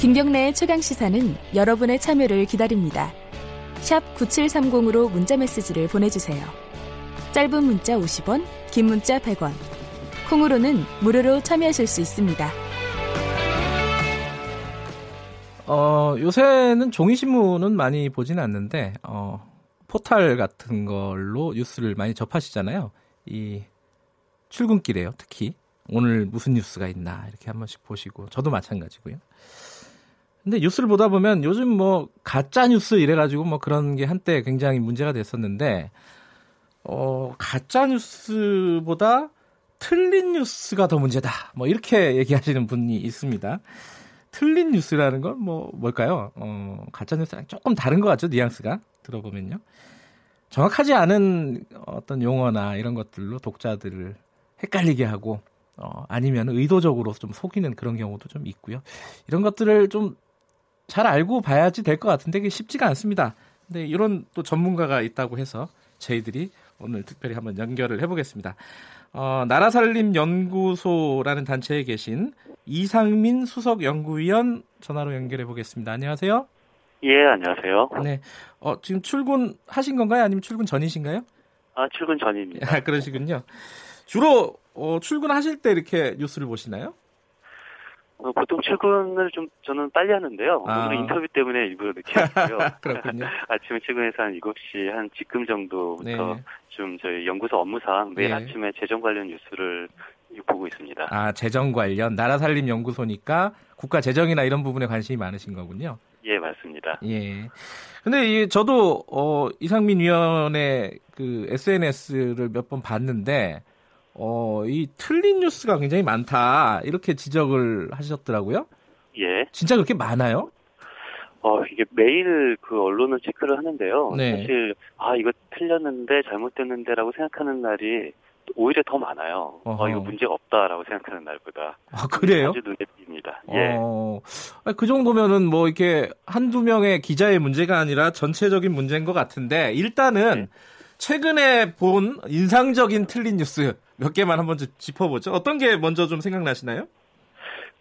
김경래의 최강 시사는 여러분의 참여를 기다립니다. 9730으로 문자 메시지를 보내주세요. 짧은 문자 50원, 긴 문자 100원. 콩으로는 무료로 참여하실 수 있습니다. 어, 요새는 종이신문은 많이 보지는 않는데, 어, 포탈 같은 걸로 뉴스를 많이 접하시잖아요. 이 출근길에요, 특히. 오늘 무슨 뉴스가 있나, 이렇게 한 번씩 보시고, 저도 마찬가지고요. 근데 뉴스를 보다 보면 요즘 뭐 가짜 뉴스 이래가지고 뭐 그런 게 한때 굉장히 문제가 됐었는데 어 가짜 뉴스보다 틀린 뉴스가 더 문제다. 뭐 이렇게 얘기하시는 분이 있습니다. 틀린 뉴스라는 건 뭐 뭘까요? 어 가짜 뉴스랑 조금 다른 것 같죠 뉘앙스가 들어보면요. 정확하지 않은 어떤 용어나 이런 것들로 독자들을 헷갈리게 하고 어, 아니면 의도적으로 좀 속이는 그런 경우도 좀 있고요. 이런 것들을 좀 잘 알고 봐야지 될 것 같은데 그게 쉽지가 않습니다. 근데 이런 또 전문가가 있다고 해서 저희들이 오늘 특별히 한번 연결을 해보겠습니다. 어, 나라살림 연구소라는 단체에 계신 이상민 수석 연구위원 전화로 연결해 보겠습니다. 안녕하세요. 예, 안녕하세요. 네. 어, 지금 출근하신 건가요? 아니면 출근 전이신가요? 아, 출근 전입니다. 아, 그러시군요. 주로 어, 출근하실 때 이렇게 뉴스를 보시나요? 어, 보통 출근을 좀 저는 빨리 하는데요. 아. 오늘 인터뷰 때문에 일부러 늦게 했고요. 그렇군요. 아침에 출근해서 한 7시 한 지금 정도부터 네. 좀 저희 연구소 업무상 매일 네. 아침에 재정 관련 뉴스를 보고 있습니다. 아, 재정 관련 나라 살림 연구소니까 국가 재정이나 이런 부분에 관심이 많으신 거군요. 예, 맞습니다. 예. 근데 이 저도 어 이상민 위원의 그 SNS를 몇 번 봤는데 어 이 틀린 뉴스가 굉장히 많다 이렇게 지적을 하셨더라고요. 예. 진짜 그렇게 많아요? 어, 이게 매일 그 언론을 체크를 하는데요. 네. 사실 아, 이거 틀렸는데 잘못됐는데라고 생각하는 날이 오히려 더 많아요. 어허. 어, 이거 문제가 없다라고 생각하는 날보다. 아 그래요? 아주 눈에 띕니다. 예. 어, 그 정도면은 뭐 이렇게 한두 명의 기자의 문제가 아니라 전체적인 문제인 것 같은데 일단은 네. 최근에 본 인상적인 틀린 뉴스 몇 개만 한번 좀 짚어보죠. 어떤 게 먼저 좀 생각나시나요?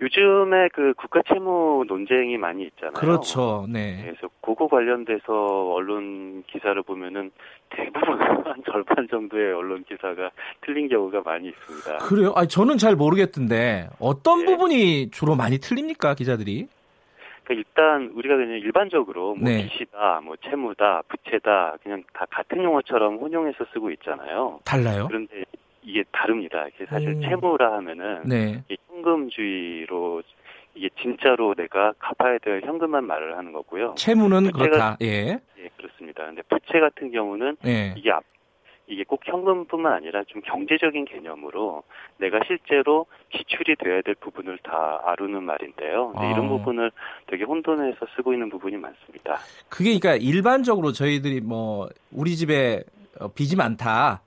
요즘에 그 국가 채무 논쟁이 많이 있잖아요. 그렇죠. 네. 그래서 그거 관련돼서 언론 기사를 보면은 대부분 한 절반 정도의 언론 기사가 틀린 경우가 많이 있습니다. 그래요? 아니, 저는 잘 모르겠던데 어떤 네. 부분이 주로 많이 틀립니까 기자들이? 그러니까 일단 우리가 그냥 일반적으로 뭐 네. 빚이다, 뭐 채무다, 부채다 그냥 다 같은 용어처럼 혼용해서 쓰고 있잖아요. 달라요? 그런데 이게 다릅니다. 이게 사실 음. 채무라 하면은 네. 현금주의로 이게 진짜로 내가 갚아야 될 현금만 말을 하는 거고요. 채무는 부채가- 그렇다. 예. 예, 그렇습니다. 근데 부채 같은 경우는 예. 이게 앞- 이게 꼭 현금뿐만 아니라 좀 경제적인 개념으로 내가 실제로 지출이 돼야 될 부분을 다 아루는 말인데요. 아. 이런 부분을 되게 혼돈해서 쓰고 있는 부분이 많습니다. 그게 그러니까 일반적으로 저희들이 뭐 우리 집에 어, 빚이 많다.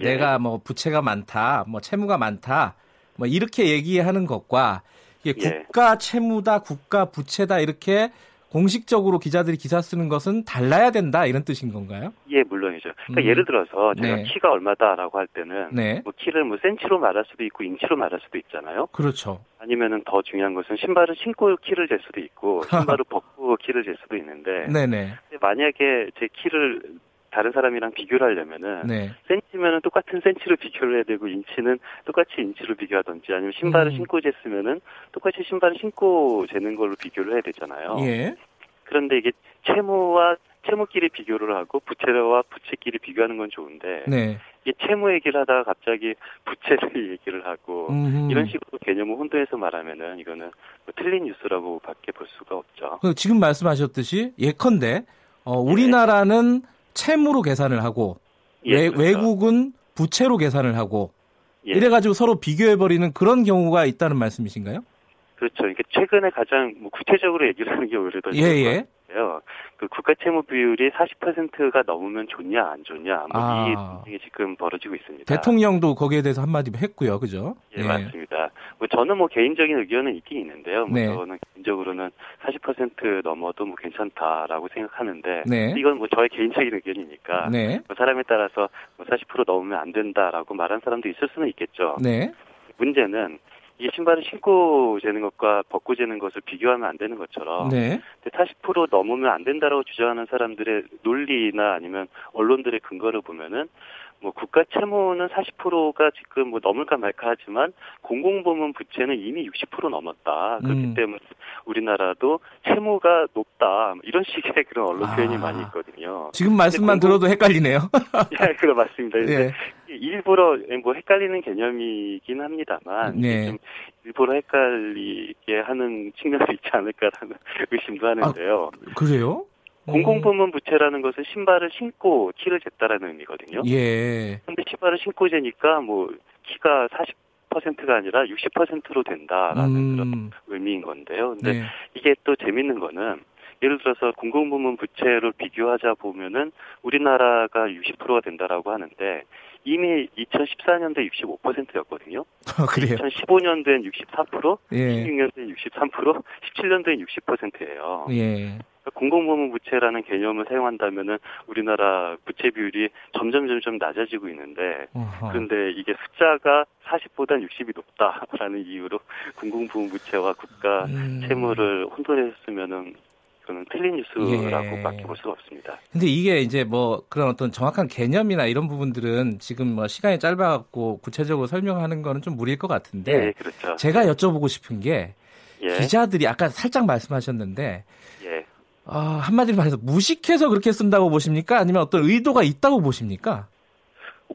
예. 내가 뭐 부채가 많다. 뭐 채무가 많다. 뭐 이렇게 얘기하는 것과 이게 예. 국가 채무다, 국가 부채다 이렇게 공식적으로 기자들이 기사 쓰는 것은 달라야 된다 이런 뜻인 건가요? 예, 물론이죠. 그러니까 음. 예를 들어서 제가 네. 키가 얼마다라고 할 때는 네. 뭐 키를 뭐 센치로 말할 수도 있고 인치로 말할 수도 있잖아요. 그렇죠. 아니면은 더 중요한 것은 신발을 신고 키를 잴 수도 있고 신발을 벗고 키를 잴 수도 있는데 네네. 만약에 제 키를 다른 사람이랑 비교를 하려면은 네. 센치면은 똑같은 센치로 비교를 해야 되고 인치는 똑같이 인치로 비교하든지 아니면 신발을 음. 신고 쟀으면은 똑같이 신발을 신고 재는 걸로 비교를 해야 되잖아요. 예. 그런데 이게 채무와 채무끼리 비교를 하고 부채와 부채끼리 비교하는 건 좋은데 네. 이게 채무 얘기를 하다가 갑자기 부채를 얘기를 하고 음흠. 이런 식으로 개념을 혼동해서 말하면은 이거는 뭐 틀린 뉴스라고밖에 볼 수가 없죠. 그 지금 말씀하셨듯이 예컨대 어, 우리나라는 채무로 계산을 하고 예, 외, 그렇죠. 외국은 부채로 계산을 하고 예. 이래가지고 서로 비교해버리는 그런 경우가 있다는 말씀이신가요? 그렇죠. 그러니까 최근에 가장 뭐 구체적으로 얘기를 하는 게 오히려 더 예, 좋 같아요. 그 국가 채무 비율이 40%가 넘으면 좋냐 안 좋냐 뭐 아. 이 지금 벌어지고 있습니다. 대통령도 거기에 대해서 한마디 했고요. 그죠? 예, 맞습니다. 뭐 저는 뭐 개인적인 의견은 있긴 있는데요. 뭐 네. 저는 개인적으로는 40% 넘어도 뭐 괜찮다라고 생각하는데 네. 이건 뭐 저의 개인적인 의견이니까 네. 뭐 사람에 따라서 뭐 40% 넘으면 안 된다라고 말한 사람도 있을 수는 있겠죠. 네. 문제는 이게 신발을 신고 재는 것과 벗고 재는 것을 비교하면 안 되는 것처럼 네. 40% 넘으면 안 된다라고 주장하는 사람들의 논리나 아니면 언론들의 근거를 보면은 뭐 국가 채무는 40%가 지금 뭐 넘을까 말까 하지만 공공부문 부채는 이미 60% 넘었다. 그렇기 음. 때문에 우리나라도 채무가 높다. 이런 식의 그런 언론 표현이 아. 많이 있거든요. 지금 말씀만 공공- 들어도 헷갈리네요. 예, 그래 맞습니다. 예. 일부러 뭐 헷갈리는 개념이긴 합니다만 네. 좀 일부러 헷갈리게 하는 측면도 있지 않을까라는 의심도 하는데요. 그래요? 공공부문 부채라는 것은 신발을 신고 키를 쟀다라는 의미거든요. 예. 근데 신발을 신고 재니까 뭐 키가 40%가 아니라 60%로 된다라는 그런 음. 의미인 건데요. 근데 네. 이게 또 재밌는 거는 예를 들어서 공공부문 부채를 비교하자 보면은 우리나라가 60%가 된다라고 하는데 이미 2014년도에 65%였거든요. 그래요. 2015년도엔 64%, 예. 16년도엔 63%, 17년도엔 60%예요. 예. 공공부문 부채라는 개념을 사용한다면은 우리나라 부채 비율이 점점 점점 낮아지고 있는데 어허. 그런데 이게 숫자가 40보단 60이 높다라는 이유로 공공부문 부채와 국가 음. 채무를 혼돈했으면은 그거는 틀린 뉴스라고 예. 밖에 볼 수가 없습니다. 근데 이게 이제 뭐 그런 어떤 정확한 개념이나 이런 부분들은 지금 뭐 시간이 짧아갖고 구체적으로 설명하는 거는 좀 무리일 것 같은데 예, 그렇죠. 제가 여쭤보고 싶은 게 예, 기자들이 아까 살짝 말씀하셨는데 예. 아, 한마디로 말해서 무식해서 그렇게 쓴다고 보십니까? 아니면 어떤 의도가 있다고 보십니까?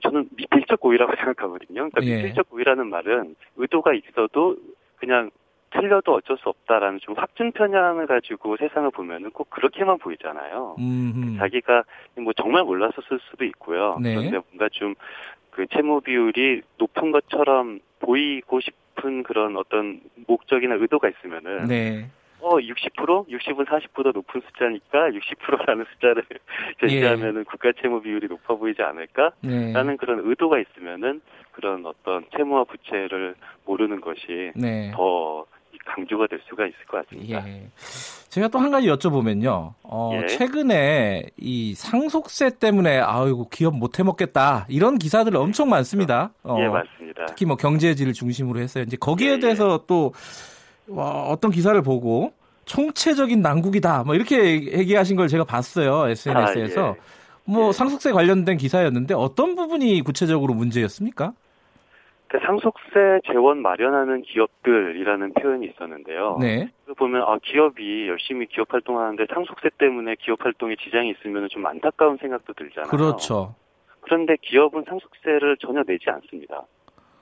저는 미필적 고의라고 생각하거든요. 그러니까 예. 미필적 고의라는 말은 의도가 있어도 그냥 틀려도 어쩔 수 없다라는 좀 확증 편향을 가지고 세상을 보면은 꼭 그렇게만 보이잖아요. 음, 자기가 뭐 정말 몰라서 쓸 수도 있고요. 네. 그런데 뭔가 좀 그 채무 비율이 높은 것처럼 보이고 싶은 그런 어떤 목적이나 의도가 있으면은 네. 어 60%, 60은 40보다 높은 숫자니까 60%라는 숫자를 제시하면은 국가 채무 비율이 높아 보이지 않을까라는 네. 그런 의도가 있으면은 그런 어떤 채무와 부채를 모르는 것이 네. 더 강조가 될 수가 있을 것 같습니다. 예. 제가 또 한 가지 여쭤보면요. 어, 예. 최근에 이 상속세 때문에 아이고 기업 못 해먹겠다 이런 기사들 엄청 많습니다. 어, 예, 맞습니다. 특히 뭐 경제지를 중심으로 했어요. 이제 거기에 예, 예. 대해서 또 와, 어떤 기사를 보고 총체적인 난국이다 뭐 이렇게 얘기하신 걸 제가 봤어요 SNS에서 아, 예. 뭐 예. 상속세 관련된 기사였는데 어떤 부분이 구체적으로 문제였습니까? 그 상속세 재원 마련하는 기업들이라는 표현이 있었는데요. 네, 그 보면 아 기업이 열심히 기업 활동하는데 상속세 때문에 기업 활동에 지장이 있으면 좀 안타까운 생각도 들잖아요. 그렇죠. 그런데 기업은 상속세를 전혀 내지 않습니다.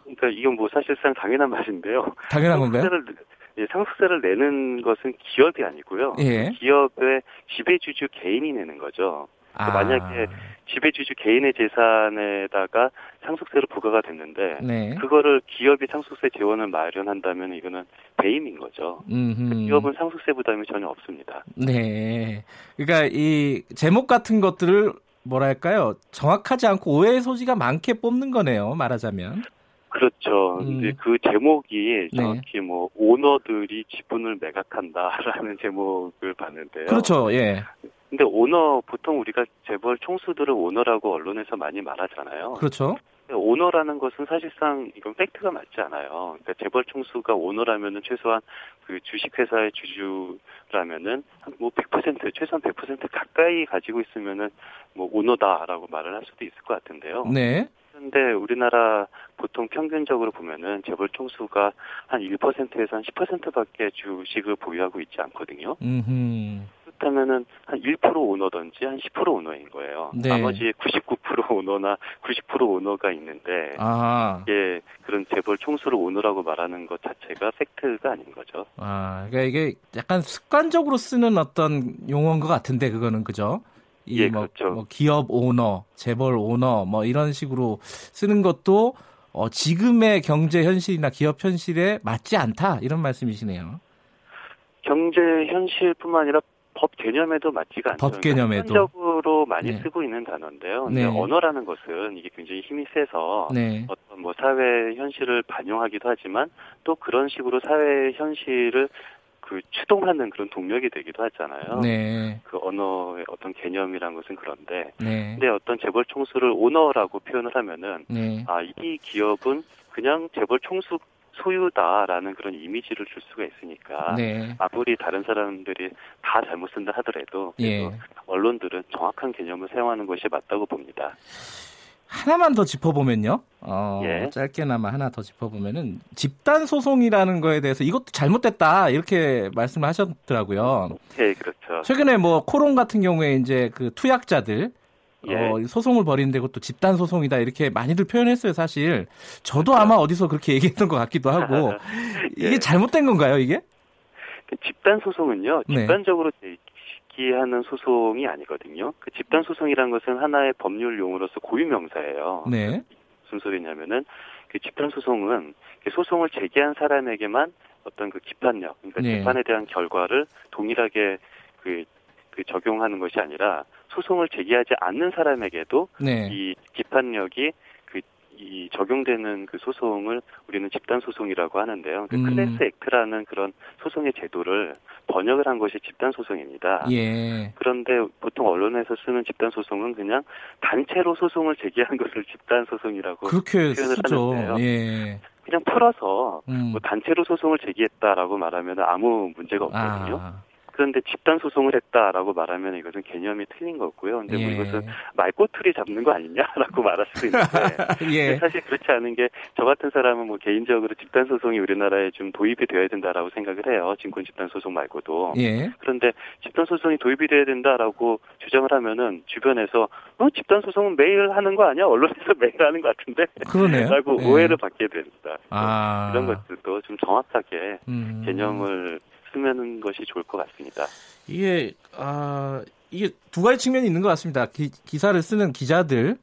그러니까 이건 뭐 사실상 당연한 말인데요. 당연한 건가요? 상속세를, 예, 상속세를 내는 것은 기업이 아니고요. 예. 기업의 지배주주 개인이 내는 거죠. 아, 만약에 지배주주 개인의 재산에다가 상속세를 부과가 됐는데 네, 그거를 기업이 상속세 재원을 마련한다면 이거는 배임인 거죠. 음흠. 기업은 상속세 부담이 전혀 없습니다. 네. 그러니까 이 제목 같은 것들을 뭐랄까요 정확하지 않고 오해의 소지가 많게 뽑는 거네요 말하자면 그렇죠. 음. 근데 그 제목이 네. 정확히 뭐 오너들이 지분을 매각한다라는 제목을 봤는데요. 그렇죠 예 근데 오너 보통 우리가 재벌 총수들을 오너라고 언론에서 많이 말하잖아요. 그렇죠 오너라는 것은 사실상 이건 팩트가 맞지 않아요. 그러니까 재벌 총수가 오너라면은 최소한 그 주식회사의 주주라면은 뭐 100% 최소한 100% 가까이 가지고 있으면은 뭐 오너다라고 말을 할 수도 있을 것 같은데요. 네 그런데 우리나라 보통 평균적으로 보면은 재벌 총수가 한 1%에서 한 10%밖에 주식을 보유하고 있지 않거든요. 음흠. 그렇다면은 한 1% 오너든지 한 10% 오너인 거예요. 네. 나머지 99% 오너나 90% 오너가 있는데 아, 이게 그런 재벌 총수를 오너라고 말하는 것 자체가 팩트가 아닌 거죠. 아, 그러니까 이게 약간 습관적으로 쓰는 어떤 용어인 것 같은데 그거는 그죠? 이 예, 뭐, 그렇죠. 뭐 기업 오너, 재벌 오너 뭐 이런 식으로 쓰는 것도 어, 지금의 경제 현실이나 기업 현실에 맞지 않다 이런 말씀이시네요. 경제 현실뿐만 아니라 법 개념에도 맞지가 않죠. 법 개념에도. 습관적으로 많이 네. 쓰고 있는 단어인데요. 네. 언어라는 것은 이게 굉장히 힘이 세서 네, 어떤 뭐 사회 현실을 반영하기도 하지만 또 그런 식으로 사회 현실을 그 추동하는 그런 동력이 되기도 하잖아요. 네, 그 언어의 어떤 개념이란 것은 그런데 네, 근데 어떤 재벌 총수를 오너라고 표현을 하면은 네, 아이 기업은 그냥 재벌 총수 소유다라는 그런 이미지를 줄 수가 있으니까 네. 아무리 다른 사람들이 다 잘못 쓴다 하더라도 예. 언론들은 정확한 개념을 사용하는 것이 맞다고 봅니다. 하나만 더 짚어보면요. 어, 예. 짧게나마 하나 더 짚어보면은 집단 소송이라는 거에 대해서 이것도 잘못됐다 이렇게 말씀을 하셨더라고요. 예, 그렇죠. 최근에 뭐 코론 같은 경우에 이제 그 투약자들 예. 어, 소송을 벌이는데 그것도 집단 소송이다 이렇게 많이들 표현했어요. 사실 저도 그렇죠. 아마 어디서 그렇게 얘기했던 것 같기도 하고 이게 예. 잘못된 건가요? 이게? 그 집단 소송은요, 네. 집단적으로 제기하는 소송이 아니거든요. 그 집단 소송이라는 것은 하나의 법률 용어로서 고유 명사예요. 네. 무슨 소리냐면은 그 집단 소송은 그 소송을 제기한 사람에게만 어떤 그 기판력, 그러니까 네. 재판에 대한 결과를 동일하게 그, 그 적용하는 것이 아니라 소송을 제기하지 않는 사람에게도 네. 이 기판력이 그 이 적용되는 그 소송을 우리는 집단 소송이라고 하는데요. 그 음. 클래스 액트라는 그런 소송의 제도를 번역을 한 것이 집단 소송입니다. 예. 그런데 보통 언론에서 쓰는 집단 소송은 그냥 단체로 소송을 제기한 것을 집단 소송이라고 그렇게 표현을 쓰죠. 하는데요. 예. 그냥 풀어서 음. 뭐 단체로 소송을 제기했다라고 말하면 아무 문제가 없거든요. 아. 그런데 집단 소송을 했다라고 말하면 이것은 개념이 틀린 거고요. 근데 뭐 예. 이것은 말꼬투리 잡는 거 아니냐라고 말할 수도 있는데 예. 사실 그렇지 않은 게 저 같은 사람은 뭐 개인적으로 집단 소송이 우리나라에 좀 도입이 되어야 된다라고 생각을 해요. 진권 집단 소송 말고도. 예. 그런데 집단 소송이 도입이 돼야 된다라고 주장을 하면은 주변에서 어 집단 소송은 매일 하는 거 아니야? 언론에서 매일 하는 것 같은데? 그러네요. 라고 예. 오해를 받게 됩니다. 아. 이런 것들도 좀 정확하게 음. 개념을 쓰면 것이 좋을 것 같습니다. 이게 아 이게 두 가지 측면이 있는 것 같습니다. 기, 기사를 쓰는 기자들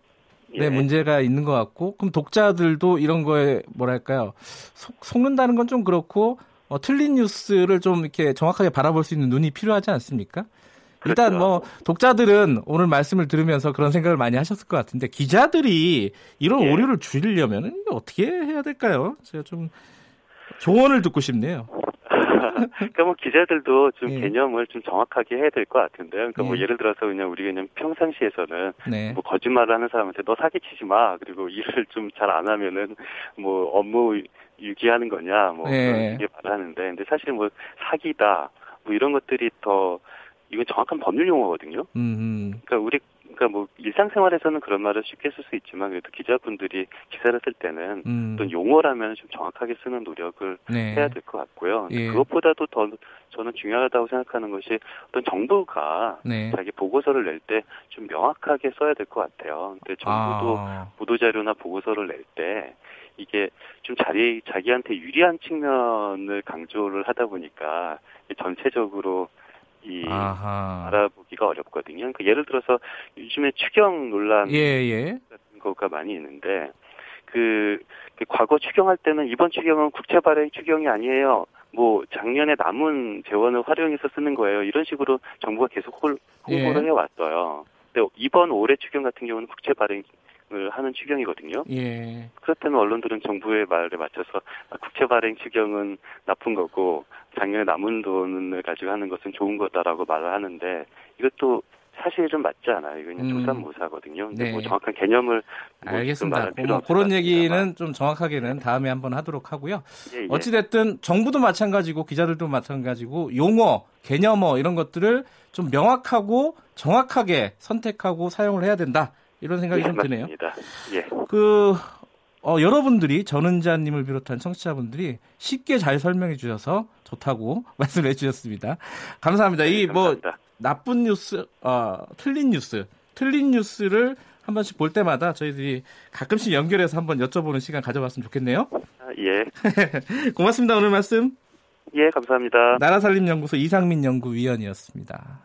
네, 예. 문제가 있는 것 같고, 그럼 독자들도 이런 거에 뭐랄까요 속, 속는다는 건 좀 그렇고 어, 틀린 뉴스를 좀 이렇게 정확하게 바라볼 수 있는 눈이 필요하지 않습니까? 일단 그렇죠. 뭐 독자들은 오늘 말씀을 들으면서 그런 생각을 많이 하셨을 것 같은데 기자들이 이런 예. 오류를 줄이려면 어떻게 해야 될까요? 제가 좀 조언을 듣고 싶네요. 그러니까 뭐 기자들도 좀 예. 개념을 좀 정확하게 해야 될 것 같은데요. 그러니까 뭐 예. 예를 들어서 그냥 우리가 그냥 평상시에서는 네. 뭐 거짓말을 하는 사람한테 너 사기치지 마. 그리고 일을 좀 잘 안 하면은 뭐 업무 유기하는 거냐 뭐 예. 그런 식의 말을 하는데 근데 사실 뭐 사기다 뭐 이런 것들이 더 이건 정확한 법률 용어거든요. 음, 그러니까 우리 그러니까 뭐 일상생활에서는 그런 말을 쉽게 쓸 수 있지만 그래도 기자분들이 기사를 쓸 때는 음, 어떤 용어라면 좀 정확하게 쓰는 노력을 네. 해야 될 것 같고요. 예. 그것보다도 더 저는 중요하다고 생각하는 것이 어떤 정부가 네. 자기 보고서를 낼 때 좀 명확하게 써야 될 것 같아요. 근데 정부도 아, 보도 자료나 보고서를 낼 때 이게 좀 자기, 자기한테 유리한 측면을 강조를 하다 보니까 전체적으로 이 아하. 알아보기가 어렵거든요. 그러니까 예를 들어서 요즘에 추경 논란 예, 예. 같은 거가 많이 있는데 그, 그 과거 추경할 때는 이번 추경은 국채 발행 추경이 아니에요. 뭐 작년에 남은 재원을 활용해서 쓰는 거예요. 이런 식으로 정부가 계속 홀- 홍보를 예. 해왔어요. 근데 이번 올해 추경 같은 경우는 국채 발행 을 하는 추경이거든요. 예. 그렇다면 언론들은 정부의 말에 맞춰서 아, 국채 발행 추경은 나쁜 거고 작년에 남은 돈을 가지고 하는 것은 좋은 거다라고 말을 하는데 이것도 사실은 맞지 않아요. 이건 음. 조삼모사거든요. 근데 네. 뭐 정확한 개념을 뭐 알겠습니다. 뭐 그런 것 얘기는. 좀 정확하게는 다음에 한번 하도록 하고요. 예, 예. 어찌됐든 정부도 마찬가지고 기자들도 마찬가지고 용어, 개념어 이런 것들을 좀 명확하고 정확하게 선택하고 사용을 해야 된다. 이런 생각이 예, 좀 드네요. 맞습니다. 예. 그 어, 여러분들이 전은자님을 비롯한 청취자분들이 쉽게 잘 설명해 주셔서 좋다고 말씀을 해주셨습니다. 감사합니다. 이뭐 감사합니다. 나쁜 뉴스, 어, 틀린 뉴스, 틀린 뉴스를 한 번씩 볼 때마다 저희들이 가끔씩 연결해서 한번 여쭤보는 시간 가져봤으면 좋겠네요. 아, 예. 고맙습니다. 오늘 말씀. 예, 감사합니다. 나라살림연구소 이상민 연구위원이었습니다.